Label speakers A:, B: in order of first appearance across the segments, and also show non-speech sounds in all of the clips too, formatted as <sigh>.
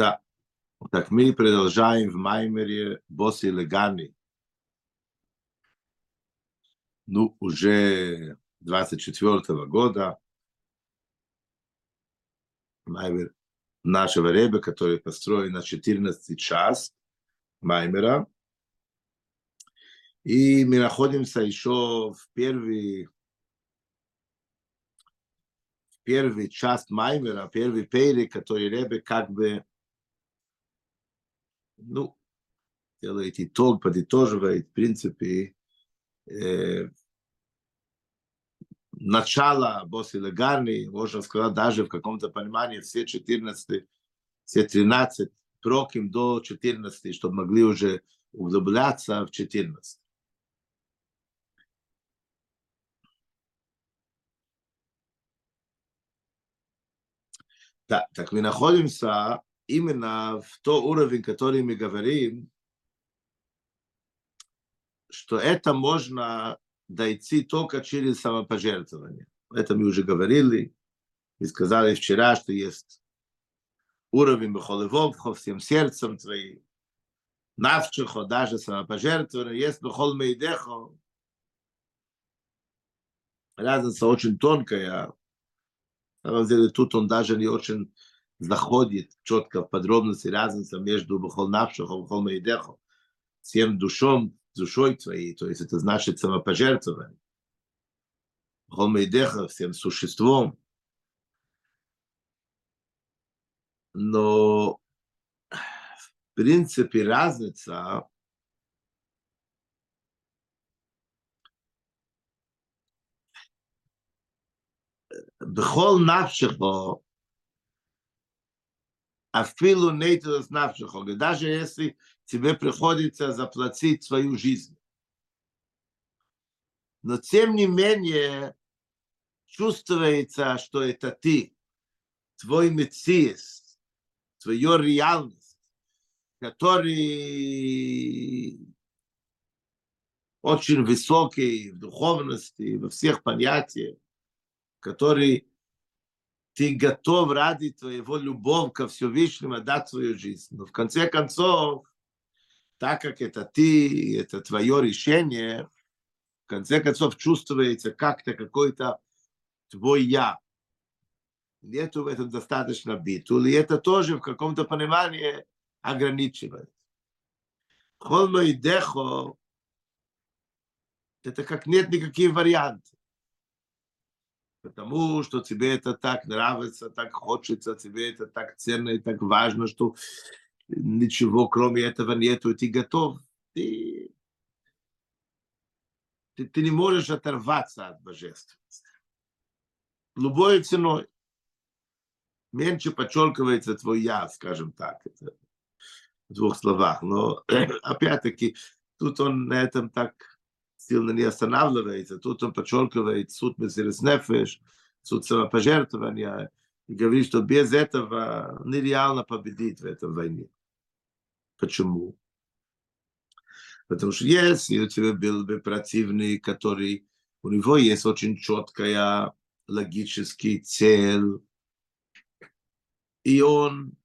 A: Да. Так мы продолжаем в Маймере Босси Легани. Ну, уже 24 года. Маймер нашего Ребе, который построен на 14 час Маймера. И мы находимся еще в первый, первый час Маймера, первый пейри, который Ребе как бы, ну, делает итог, подытоживает, в принципе, э, начало Босси Гарни, можно сказать, даже в каком-то понимании все 14, все 13 проким до 14, чтобы могли уже углубляться в 14. Да, так мы находимся именно в то уровень, который мы говорим, что это можно дойти только через самопожертвование. Это мы уже говорили и сказали вчера, что есть уровень Бехолевовхо, всем сердцем твоим, навчехо, даже самопожертвование, есть Бехол Мейдехо. Разница очень тонкая, на самом деле тут он даже не очень заходит четко в подробности разница между Бухолнавшихом и Холмейдехом, всем душом, душой твоей, то есть это значит самопожертвование. Холмейдеха всем существом. Но в принципе разница Бехол Афилу нейтил знавших, даже если тебе приходится заплатить свою жизнь. Но тем не менее чувствуется, что это ты, твой мециес, твоя реальность, который очень высокий в духовности, во всех понятиях, который ты готов ради твоего любовь ко Всевышнему отдать свою жизнь. Но в конце концов, так как это ты, это твое решение, в конце концов чувствуется как-то какой-то твой я. Нету в этом достаточно битул, и это тоже в каком-то понимании ограничивает. Холмо и дехо, это как нет никаких вариантов потому что тебе это так нравится, так хочется, тебе это так ценно и так важно, что ничего кроме этого нету, и ты готов, ты, ты, ты не можешь оторваться от божественности. Любой ценой. Меньше подчеркивается твой я, скажем так, это в двух словах. Но <clears throat> опять-таки, тут он на этом так сильно не останавливается. Тут он подчеркивает суд Мессирис Нефеш, суд самопожертвования, и говорит, что без этого нереально победить в этой войне. Почему? Потому что если у тебя был бы противник, который у него есть очень четкая логическая цель, и он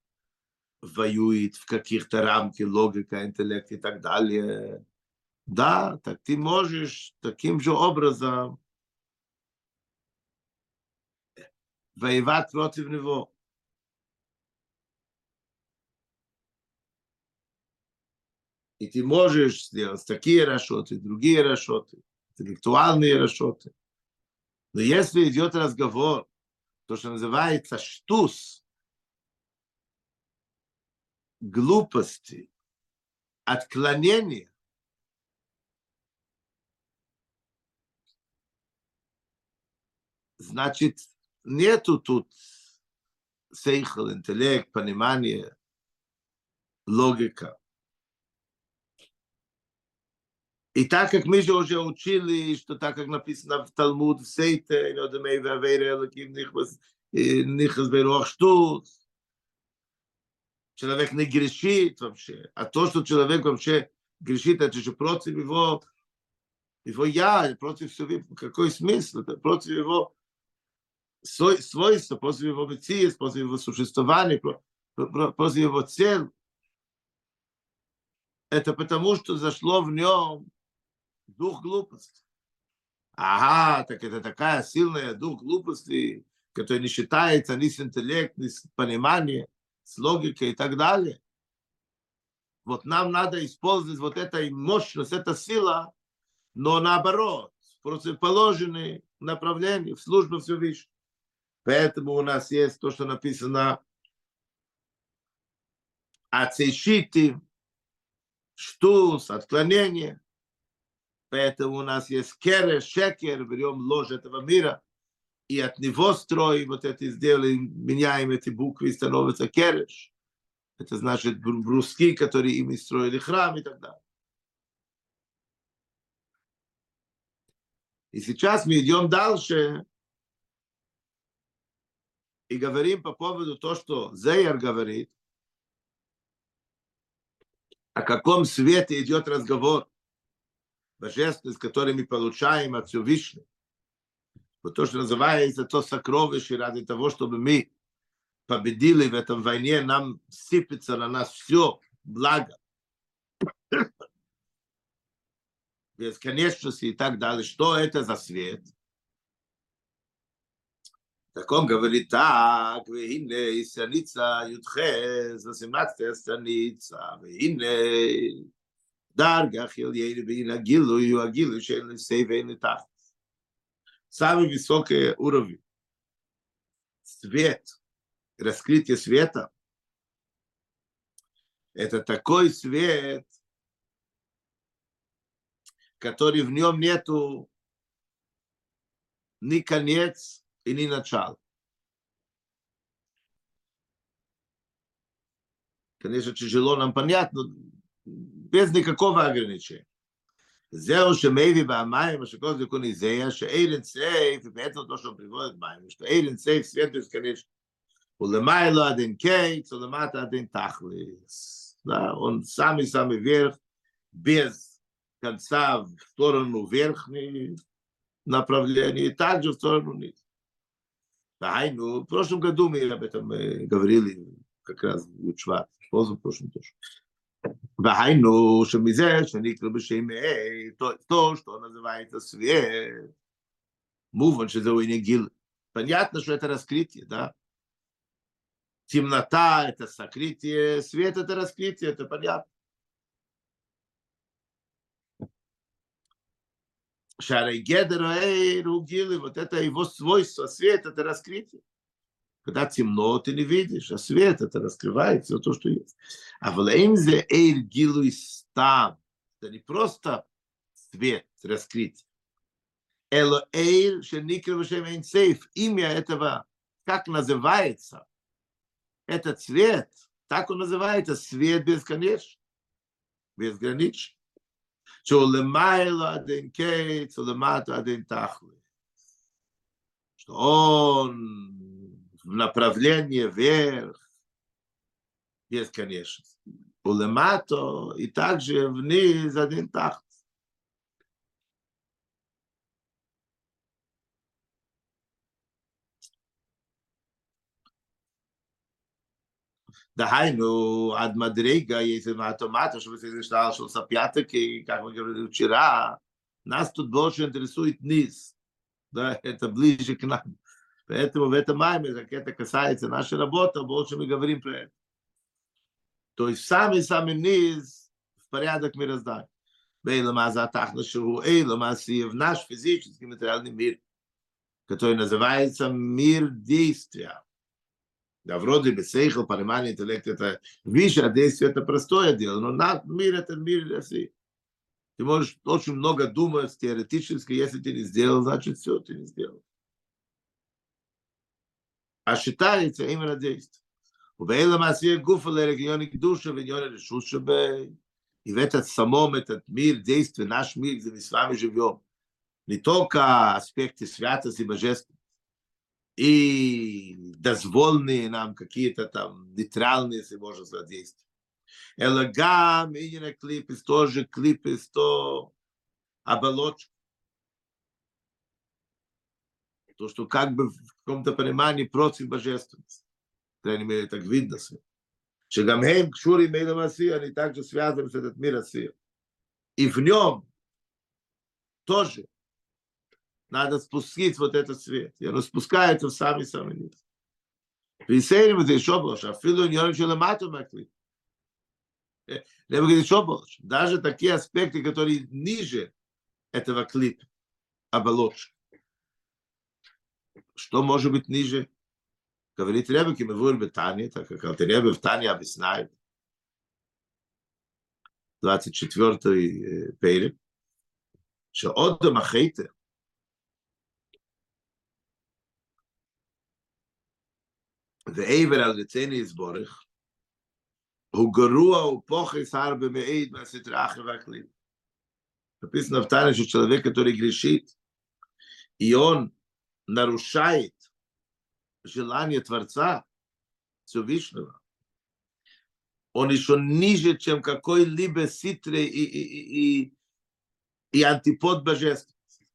A: воюет в каких-то рамках, логика, интеллект и так далее, да, так ты можешь таким же образом воевать против него. И ты можешь сделать такие расчеты, другие расчеты, интеллектуальные расчеты. Но если идет разговор, то, что называется штус, глупости, отклонения, значит, нету тут сейхл, интеллект, понимание, логика. И так как мы же уже учили, что так как написано в Талмуд, в Сейте, человек не грешит вообще. А то, что человек вообще грешит, это же против его, его я, против всего, какой смысл? Это против его свойства, против его бытия, против его существования. просто его цель, это потому, что зашло в нем дух глупости. Ага, так это такая сильная дух глупости, который не считается ни с интеллектом, ни с пониманием, с логикой и так далее. Вот нам надо использовать вот эта мощность, эта сила, но наоборот, в противоположные направления, в службу Всевышнего. Поэтому у нас есть то, что написано ацейшити, штус, отклонение. Поэтому у нас есть кере, шекер, берем ложь этого мира, и от него строим вот это сделали, меняем эти буквы, и становится кереш. Это значит бруски, которые ими строили храм и так далее. И сейчас мы идем дальше и говорим по поводу того, что Зейер говорит, о каком свете идет разговор, божественность, который мы получаем от Всевышнего. Вот то, что называется то сокровище ради того, чтобы мы победили в этом войне, нам сыпется на нас все благо. Бесконечности и так далее. Что это за свет? Так он говорит так, вегине, страница Юдхес, 18 страница, вегине, даргах Ильейна, вегине, агилу, ю агилу, шейн сейв, вейн тахт. Самый высокий уровень. Свет, раскрытие света, это такой свет, который в нем нету ни конец, и не начало. Конечно, тяжело нам понятно, без никакого ограничения. זהו שמביא במים, מה שכל זה כוני זיה, שאילן סייף, ובעצם אותו שהוא פריבוד מים, שאתה אילן סייף, סייפטוס כנש, ולמיילו עד אין קייץ, ולמטה עד אין תכלס. Он самый самый верх, без конца в сторону верхней направления, и также в сторону низ. Ай, ну, в прошлом году мы об этом э, говорили, как раз в Шварц, в прошлом тоже. Вайну, шамизе, шаникра бешеме, то, то, что называется свет. Муван, что это негил. Понятно, что это раскрытие, да? Темнота – это сокрытие, свет – это раскрытие, это понятно. Ругилы, вот это его свойство, свет – это раскрытие. Когда темно, ты не видишь, а свет это раскрывает все то, что есть. А в Леймзе Эйр Гилуй Стам. Это не просто свет раскрыть. Эло Эйр Шеникер Вашем Сейф. Имя этого, как называется? Этот цвет, так он называется, свет бесконечный, безграничный. Что лемайло один кейт, лемато один тахли. Что он в направлении вверх, бесконечность. Улемато и также вниз один тахт. דהיינו, עד מדרגה, если автомата, чтобы ты считал, что с опятки, как мы говорили вчера, нас тут больше интересует низ. Да, это ближе к нам. Поэтому в этом маме, как это касается нашей работы, больше мы говорим про это. То есть самый-самый низ в порядок мироздания. Бейлам Азатахна Шуху Эйлам в наш физический материальный мир, который называется мир действия. Да, вроде бы сейхл, понимание, интеллект, это высшее, а действие это простое дело, но над мир это мир России. Ты можешь очень много думать теоретически, если ты не сделал, значит все, ты не сделал а считается именно действие. ובאלה מעשייה גופה לרגיון קדושה ועניון הרשות שבה, и в этот самом этот мир, действие, наш мир, где мы с вами живем, не только аспекты святости и божественности, и дозволенные нам какие-то там нейтральные, если можно сказать, действия. Элагам, Инина клипы, тоже клипы, то оболочка. То, что как бы в каком-то понимании против божественности. По крайней мере, так видно. Шагамхейм, Кшури, Мейлам Асия, они также связаны с этот мир Асия. И в нем тоже надо спустить вот этот свет. И распускается в самый-самый низ. Присеем это еще больше. Афилу не раньше ломату макли. Лебегает еще больше. Даже такие аспекты, которые ниже этого клипа, оболочки. Что может быть ниже? Говорит Ребе, мы в Тане, так как Алтеребе в Тане объясняет. 24-й э, перед. Что от Махейте, ועבר על רציני יסבורך, הוא גרוע ופוחס הרבה מעיד מהסתרה אחר והכלים. Написано в Тане, что человек, который грешит, и он нарушает желание Творца Всевышнего, он еще ниже, чем какой-либо ситре и, и, и, и антипод божественности.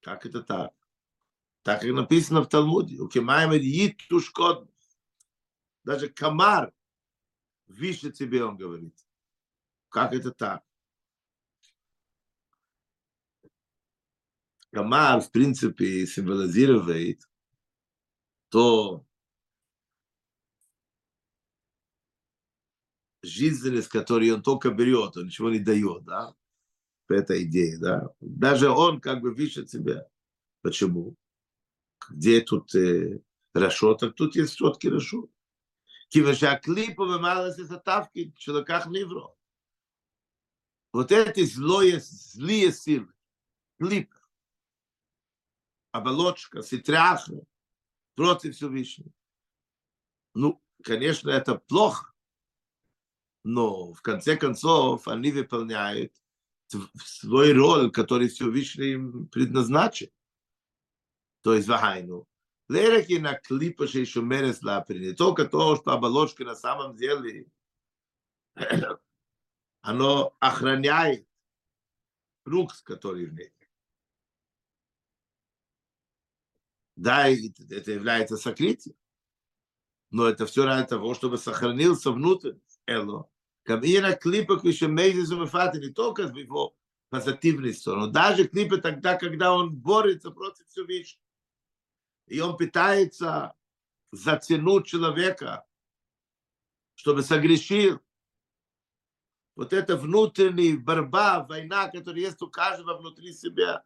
A: Как это так? Так как написано в Талмуде. У Кемаймед Йитушкот. Даже комар выше тебе, он говорит. Как это так? Комар, в принципе, символизирует то жизненность, которую он только берет, он ничего не дает, да? Это идея, да? Даже он как бы выше тебя. Почему? где тут э, хорошо, так тут есть все-таки хорошо. Кивашаклипа вымалась из отавки в не невро. Вот эти злое, злые силы, клипа, оболочка, ситряха против Всевышнего. Ну, конечно, это плохо, но в конце концов они выполняют свой роль, который Всевышний им предназначен. То есть Вахайну. Лереки на клипа шейшумерес лапри. Не только то, что оболочка на самом деле оно охраняет фрукт, который в ней. Да, это является сокрытием. Но это все ради того, чтобы сохранился внутрь Эло. Камина клипа квишемейзис умефати не только с его позитивной стороны, даже клипы тогда, когда он борется против Всевышнего и он пытается затянуть человека, чтобы согрешил. Вот это внутренняя борьба, война, которая есть у каждого внутри себя.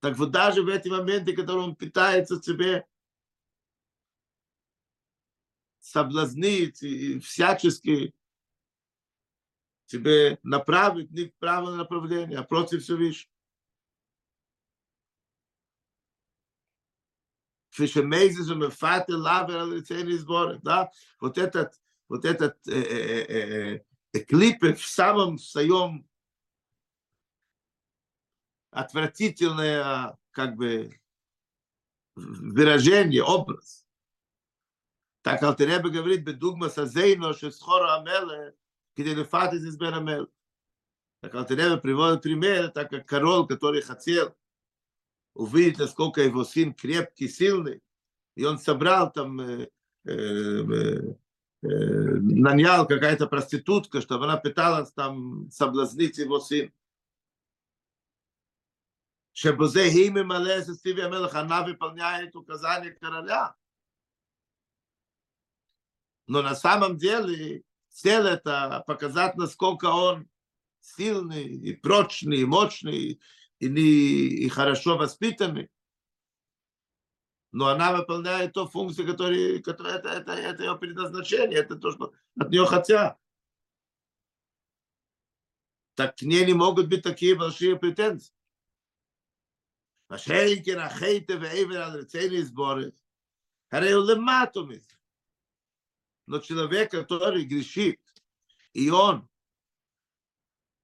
A: Так вот даже в эти моменты, когда он пытается себе соблазнить и всячески тебе направить не в правильное направление, а против Всевышнего. да, вот этот, вот этот клип в самом своем отвратительное как бы выражение, образ. Так Алтереба говорит, бедугма сазейно, шесхора амеле, киделефатис из бен амеле. Так Алтереба приводит пример, так как король, который хотел увидеть, насколько его сын крепкий, сильный. И он собрал там, э, э, э, нанял какая-то проститутка, чтобы она пыталась там соблазнить его сын. שבזה היא ממלא את סיבי המלך, она выполняет указания короля. Но на самом деле цель это показать, насколько он сильный, и прочный, и мощный, и, не, и хорошо воспитанный. Но она выполняет ту функцию, которая, которая это, это, это ее предназначение, это то, что от нее хотят. Так к ней не могут быть такие большие претензии. השאין כן החטא ועבר על רציני сборы, הרי הוא למטו מזה. Но человек, который грешит, и он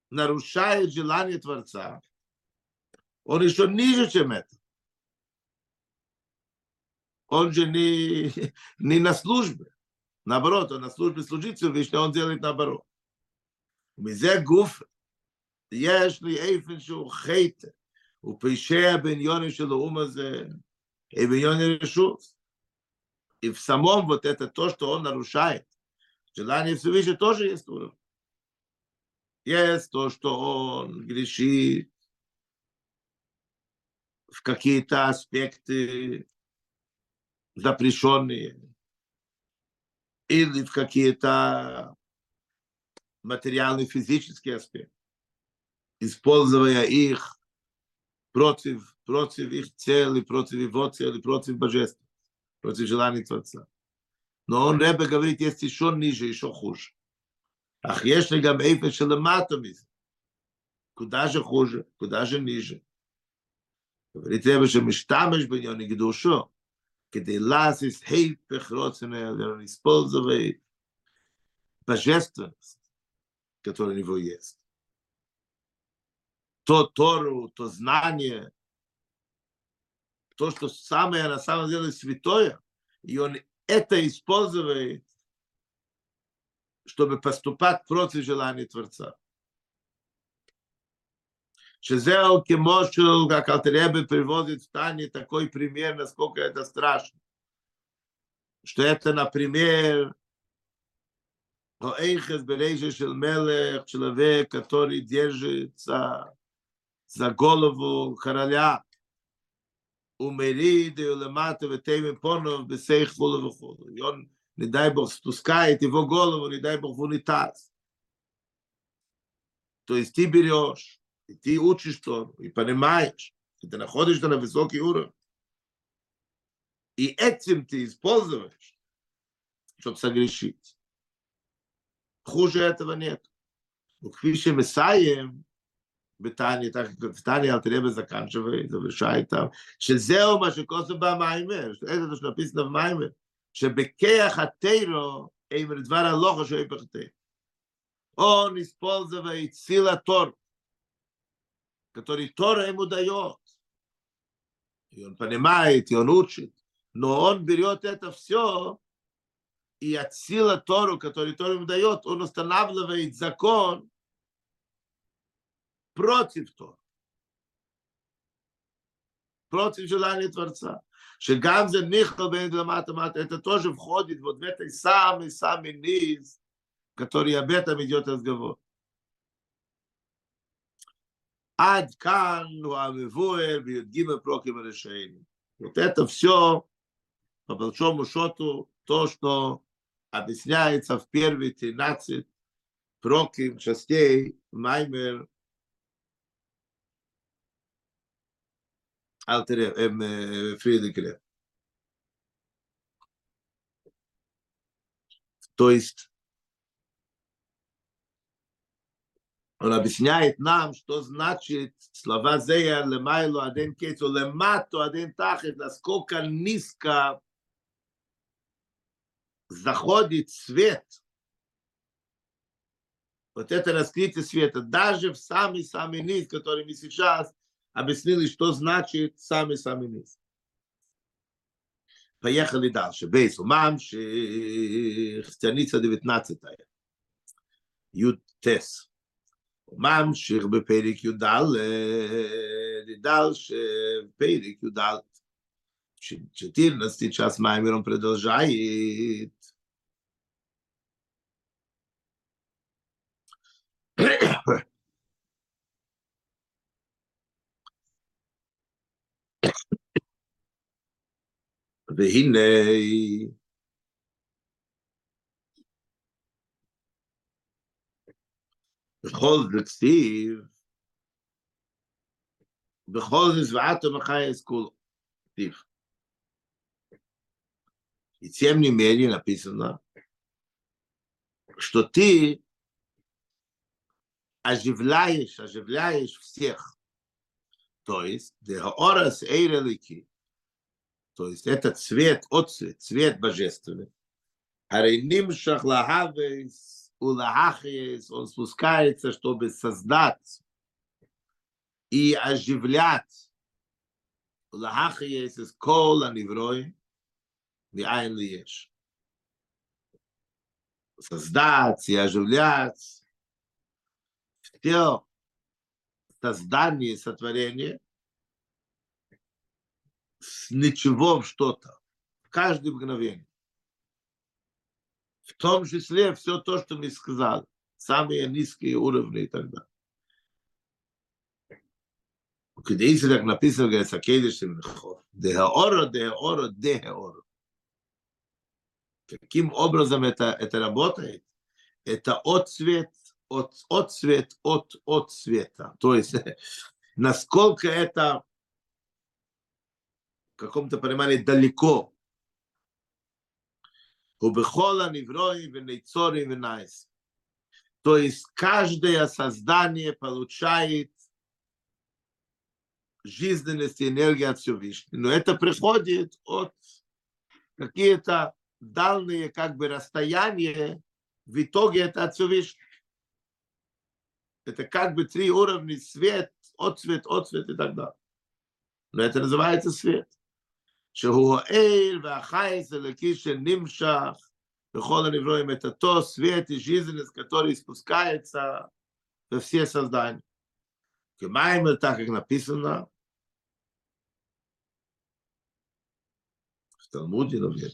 A: нарушает желание Творца, он еще ниже, чем это. Он же не, не на службе. Наоборот, он на службе служить Всевышнему, он делает наоборот. מזה גוף, יש לי איפן שהוא חטא, הוא פשע בעניונים של האום הזה, и בעניון רשות. И в самом вот это то, что он нарушает, Желание Всевышнего тоже есть уровень. Есть то, что он грешит в какие-то аспекты запрещенные или в какие-то материальные физические аспекты, используя их против, против их цели, против его цели, против божества, против желаний Творца. Но он, Ребе, говорит, есть еще ниже, еще хуже. Ах, если гам эйфе шелематом Куда же хуже, куда же ниже? говорит Ребе, что миштамеш бы не когда кедей ласис хейпех родственное, он использует божественность, которая у него есть. То Тору, то знание, то, что самое на самом деле святое, и он это использует, чтобы поступать против желания Творца. Шезео Кемошел, как Алтеребе приводит в Тане такой пример, насколько это страшно. Что это, например, Оэйхес Берейше Шел Мелех, человек, который держится за голову короля, умерит и улемата ветеме понов бесейх вулу вхулу. И он, не дай Бог, спускает его голову, не дай Бог, в унитаз. То есть ты берешь, и ты учишь Тору, и понимаешь, и ты находишься на высокий уровень. И этим ты используешь, чтобы согрешить. Хуже этого нет. Но квише Месаем, בתניא, בתניא אל תראה בזקן שווה, איתם, שזהו מה שכוסו במיימר, איזה זה שנפיס במיימר, שבכיח התירו, אימר דבר הלוך שואי פחתי. או נספול זה והציל התור, который Тора ему дает. И он понимает, и он учит. Но он берет это все, и от силы Тору, который Тора ему дает, он устанавливает закон против Тора. Против желания Творца. Шигамзе Нихал Бен это тоже входит вот в этой самый-самый низ, который об этом идет разговор. Ад кан Вот это все, по большому счету, то, что объясняется в первые 13 проким частей Маймер Алтерев. Э, эм, э, то есть он объясняет нам, что значит слова Зея лемайло один кейцу лемато один тахет, насколько низко заходит свет. Вот это раскрытие света, даже в самый-самый низ, который мы сейчас объяснили, что значит самый-самый низ. Поехали дальше. Бейс умамших, страница 19. Юд Тес. ממשיך בפרק י"ד, дальше פרק י"ד.14 час Маймером продолжает. והנה בכל זה כתיב, בכל זה זוועת המחייס כולו, כתיב. И тем не менее написано, что ты оживляешь, оживляешь всех. То есть, деорас эйрелики, то есть этот цвет, отцвет, цвет божественный. Арейним шахлахавес улахахес, он спускается, чтобы создать и оживлять. Улахахес из кола неврой, миайн лиеш. Создать и оживлять. Все создание, сотворение с ничего в что-то. В каждое мгновение в том числе все то, что мы сказали, самые низкие уровни и так далее. Кедейси, как написано, говорит, Сакедишим Лехов. Деха-оро, деха-оро, деха-оро. Каким образом это, это работает? Это отцвет, от, отцвет от, от света. То есть, <laughs> насколько это в каком-то понимании далеко то есть каждое создание получает жизненность и энергию от Всевышнего. Но это приходит от какие-то дальние как бы расстояния, в итоге это от Всевышнего. Это как бы три уровня свет, отцвет, отцвет и так далее. Но это называется свет. שהוא האל והחייס הלקי שנמשך בכל הנברואים את אותו свет и жизненность, который спускается во все создания. Кемаймер, так как написано в Талмуде, например,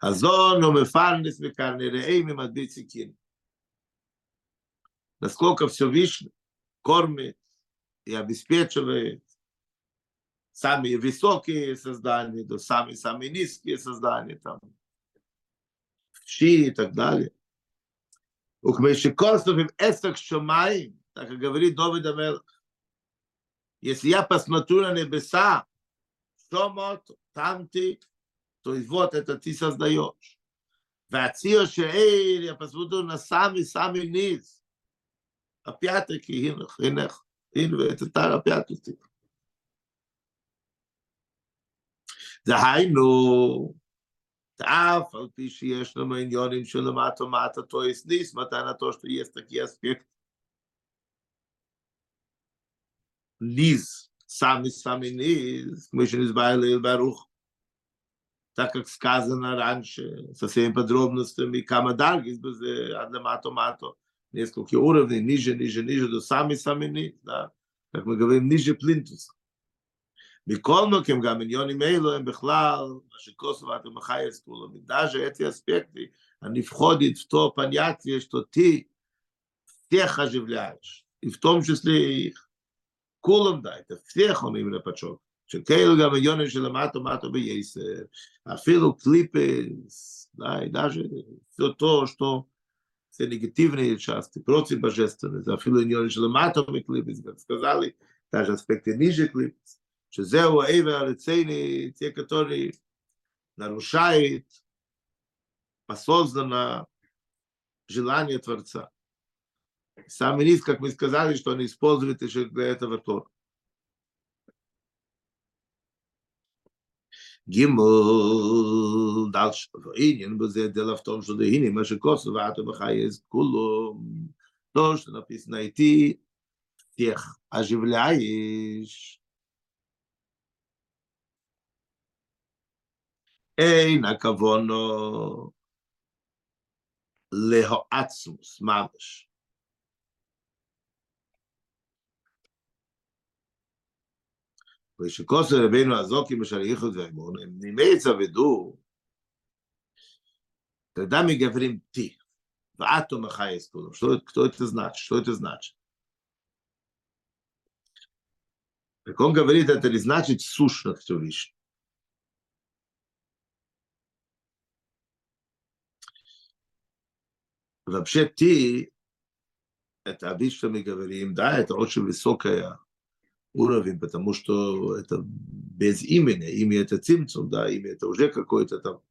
A: Азон умефарнис мекарнереем и мадбицикин. Насколько все Вишне кормит и обеспечивает самые высокие создания, до самые-самые низкие создания, там, щи и так далее. Укмешикосов эсах шумаим, так как говорит Давид Амелах, если я посмотрю на небеса, шомот, там ты, то есть вот это ты создаешь. והציור שאיר, я посмотрю на самый-самый низ. Опять-таки, хинах, хинах, хинах, это тар опять-таки. דהיינו, אף על פי שיש לנו עניונים של למטה מטה טויס ניס, מתנתו שיש такие аспект. низ, самый-самый низ, мы еще не избавили Барух, так как сказано раньше, со всеми подробностями, Камадаргис, Адламато Мато, несколько уровней, ниже, ниже, ниже, до самый-самый низ, да, как мы говорим, ниже плинтуса. מכל מקום גם עניונים אלו הם בכלל, מה שכוסו ואתם מחייס כולו, מדאז'ה אתי אספקטי, הנבחוד יפתור פניאצי אשתותי, всех оживляешь, и в том числе и их. Кулом дай, это всех он именно подшел. שכאילו גם עניונים שלמטו מטו בייסר, אפילו קליפס, די, דאז'ה, אותו שתו, все негативные части, против божественности, אפילו עניונים שלמטו מקליפס, как сказали, даже аспекты ниже клипс. Шезеу Эйва Алицейни, те, которые нарушают осознанно желание Творца. Сам Рис, как мы сказали, что они используют еще для этого Тору. Гимл, дальше. Инин, бзе, дело в том, что Дагини, Машикосу, Вату, а Бахаез, Кулум. То, что написано, и всех оживляешь. אין הכוונו להעצמוס ממש. ושכוסר רבינו הזוקים אשר ייחוד ואמון, הם נימי יצוודו, тогда мы говорим ты. В атоме хайскулу. Что, кто это значит? Что это значит? Так он говорит, это не значит сущно Всевышний. Вообще ты, это обычно мы говорим, да, это очень высокая уровень, потому что это без имени. Имя это цимцум, да, имя это уже какой-то там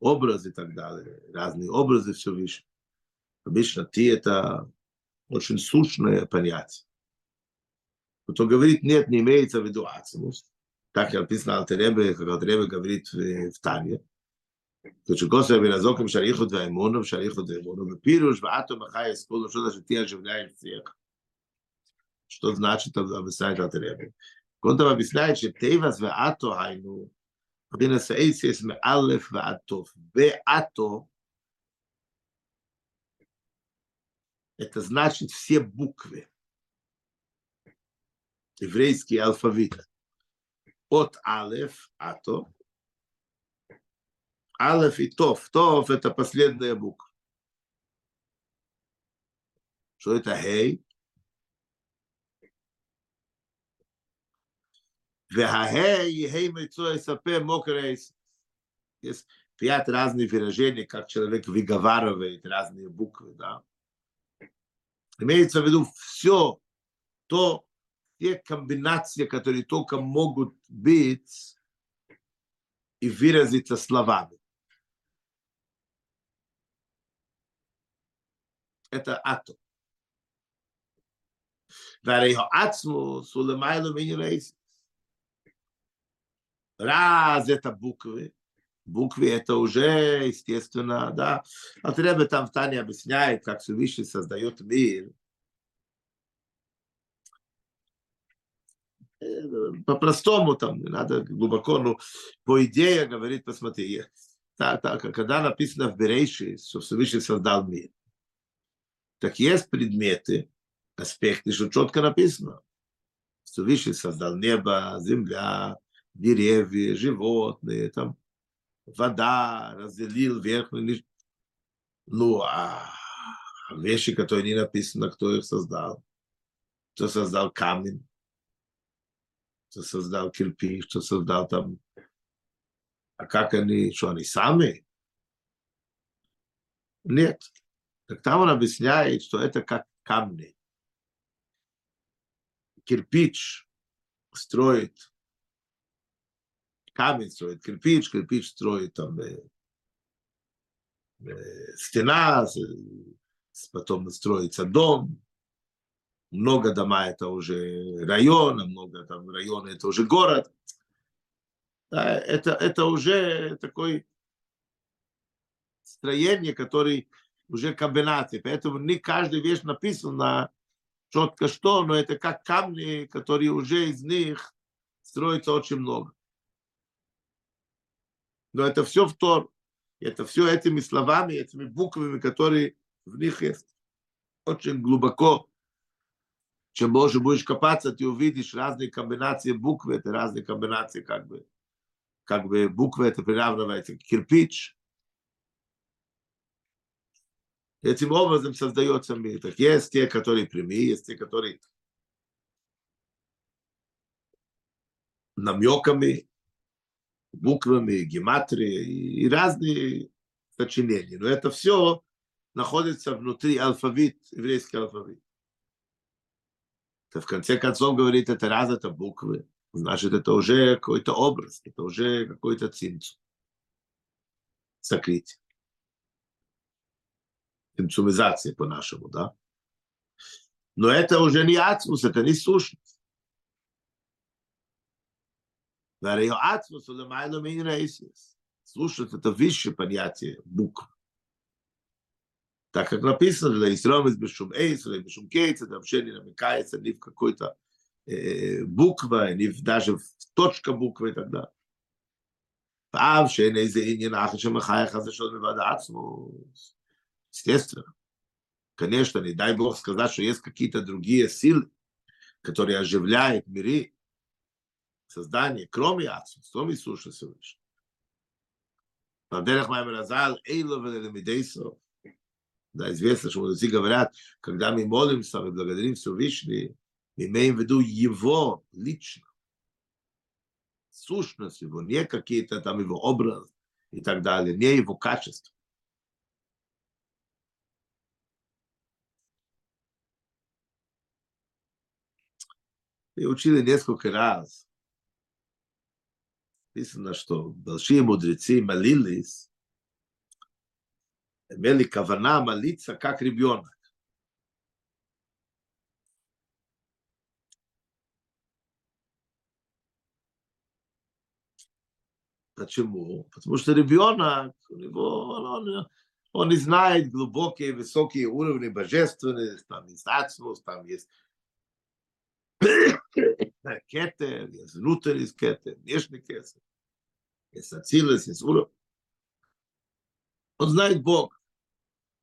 A: образ и так далее. Разные образы все выше. Обычно ты это очень сущное понятие. Кто говорит, нет, не имеется в виду ацимус. Так написано Алтеребе, как Алтеребе говорит в, в Тане. כשכוסר בין הזוקם של הייחוד והאמונו ושל הייחוד והאמונו ופירוש ואטום החייס כולו что даже те оживляет всех. Что значит объясняет Алтеребе? Он там объясняет, что Тейвас веато хайну בין הסעיסיס מאלף ועד תוף. ואטו это значит все буквы. Еврейский алфавит. От алеф, ато, Алеф и Тов. Тов – это последняя буква. Что это Хей? Вехагей, Хей Мецо, СП, Мокрый. Есть пять разных выражений, как человек выговаривает разные буквы. Да? Имеется в виду все то, те комбинации, которые только могут быть и выразиться словами. это атом. Раз это буквы, буквы это уже, естественно, да. А Требе там в Тане объясняет, как Всевышний создает мир. Э, по-простому там, не надо глубоко, но по идее говорит, посмотри, так, так, когда написано в Берейши, что Всевышний создал мир, так есть предметы, аспекты, что четко написано. Всевышний создал небо, земля, деревья, животные, там, вода, разделил верхний, нижний. Ну, а вещи, которые не написано, кто их создал. Кто создал камень, кто создал кирпич, кто создал там... А как они, что они сами? Нет. Так там он объясняет, что это как камни. Кирпич строит камень строит кирпич, кирпич строит там э, э, стена, потом строится дом, много дома это уже район, много там района это уже город. Да, это, это уже такой строение, который уже комбинации. Поэтому не каждая вещь написана четко что, но это как камни, которые уже из них строится очень много но это все в Тор. Это все этими словами, этими буквами, которые в них есть. Очень глубоко. Чем больше будешь копаться, ты увидишь разные комбинации букв, это разные комбинации как бы, как бы буквы, это приравнивается к кирпич. Этим образом создается мир. Так есть те, которые прямые, есть те, которые намеками, буквами, гематрии и разные сочинения. Но это все находится внутри алфавит, еврейский алфавит. Это в конце концов говорит, это раз это буквы, значит, это уже какой-то образ, это уже какой-то цинцу. Сокрытие Цинцумизация по-нашему, да? Но это уже не ацмус, это не сущность. והרי עצמוס הוא למיילו מעין האיסיס. Слушать это высшее понятие букв. Так как написано, для Исрома без шум эйс, или без шум кейц, это вообще не намекается ни в какой-то э, буква, ни в, даже в точка буквы и так далее. ואף שאין איזה עניין אחר שמחייך הזה של מלבד עצמוס. Естественно. Конечно, не дай Бог сказать, что есть какие-то другие силы, которые оживляют миры, создание, кроме Ацмус, кроме Иисуса Всевышнего. Вадерах Маймер Азал, Эйло Велемидейсо. Да, известно, что мудрецы говорят, когда мы молимся и благодарим Всевышний, мы имеем в виду его лично. Сущность его, не какие-то там его образы и так далее, не его качество. И учили несколько раз, написано, что большие мудрецы молились, имели кавана молиться как ребенок. Почему? Потому что ребенок, у него, он, он не знает глубокие, высокие уровни божественности, там есть там есть кетер, есть внутрь из кетер, внешний кетер есть Ацилус, есть Ура. Он знает Бог,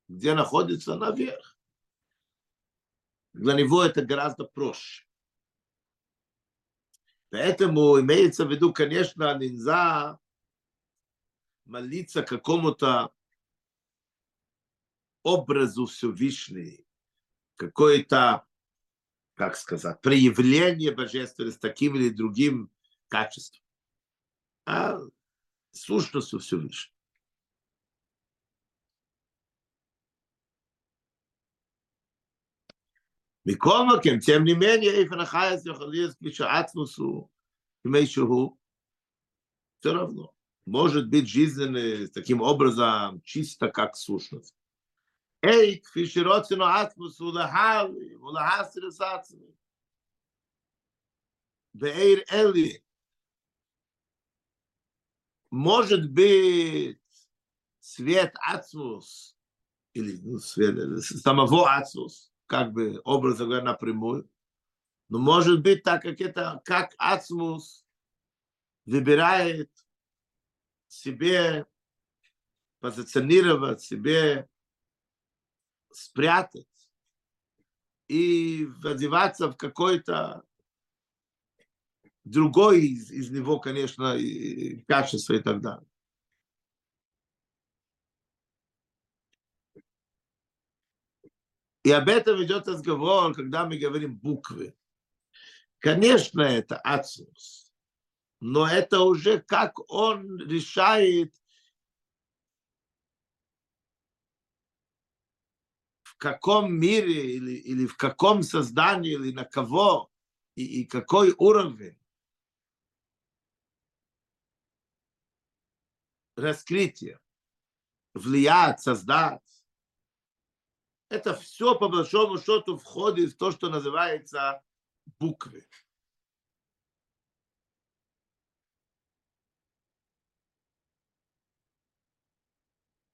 A: где находится наверх. Для него это гораздо проще. Поэтому имеется в виду, конечно, нельзя молиться какому-то образу Всевышней, какое-то, как сказать, проявление божественности таким или другим качеством, а сущностью Всевышнего. Микомакем, тем не менее, Эйфанахаяс Йохалиес Клишаатмусу, Имейшуху, все равно может быть жизненный таким образом чисто, как сущность. Эй, кфи атмус улахали, улахасри сацми. Бейр Эли. Может быть, свет Ацмус, или ну, свет, э, самого Ацмус, как бы образ говоря напрямую, но может быть, так как это, как Ацмус выбирает себе позиционировать, себе спрятать и одеваться в какой-то другой из, из него, конечно, и качество и так далее. И об этом идет разговор, когда мы говорим буквы. Конечно, это ацус, но это уже как он решает, каком мире или, или в каком создании, или на кого, и, и какой уровень раскрытия влиять, создать. Это все по большому счету входит в то, что называется буквы.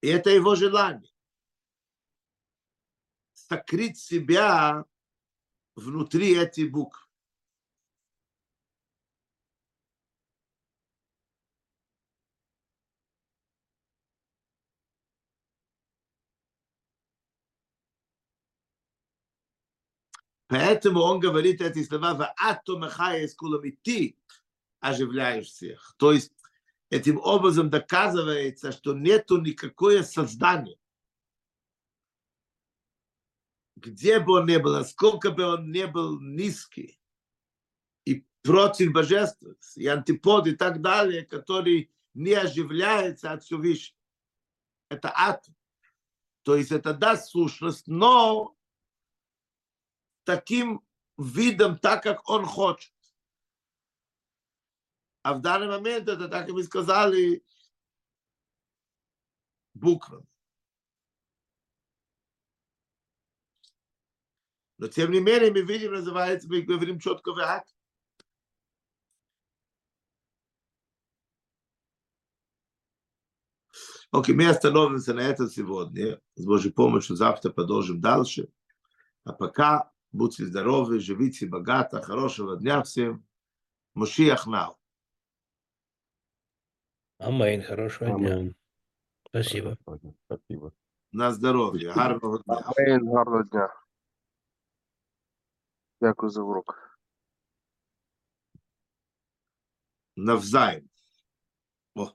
A: И это его желание. Сокрыть себя внутри этих букв. Поэтому он говорит эти слова в атом хаяс куламити, оживляешь всех. То есть этим образом доказывается, что нету никакое создание. Где бы он ни был, насколько бы он не был низкий и против божества, и антипод и так далее, который не оживляется от Всевышнего. Это атом. То есть это даст сущность, но таким видом, так как он хочет. А в данный момент это, так и мы сказали, буквами. Но тем не менее мы видим, называется, мы говорим четко вят. Окей, мы остановимся на этом сегодня. С Божьей помощью завтра продолжим дальше. А пока Будьте здоровы, живите богато, хорошего дня всем. Мошиах now.
B: Амейн, хорошего дня.
C: Амейн.
B: Спасибо.
C: Спасибо.
A: На здоров'я, гарного дня.
C: Амейн, гарного дня. Дякую за урок.
A: Навзаєм. О.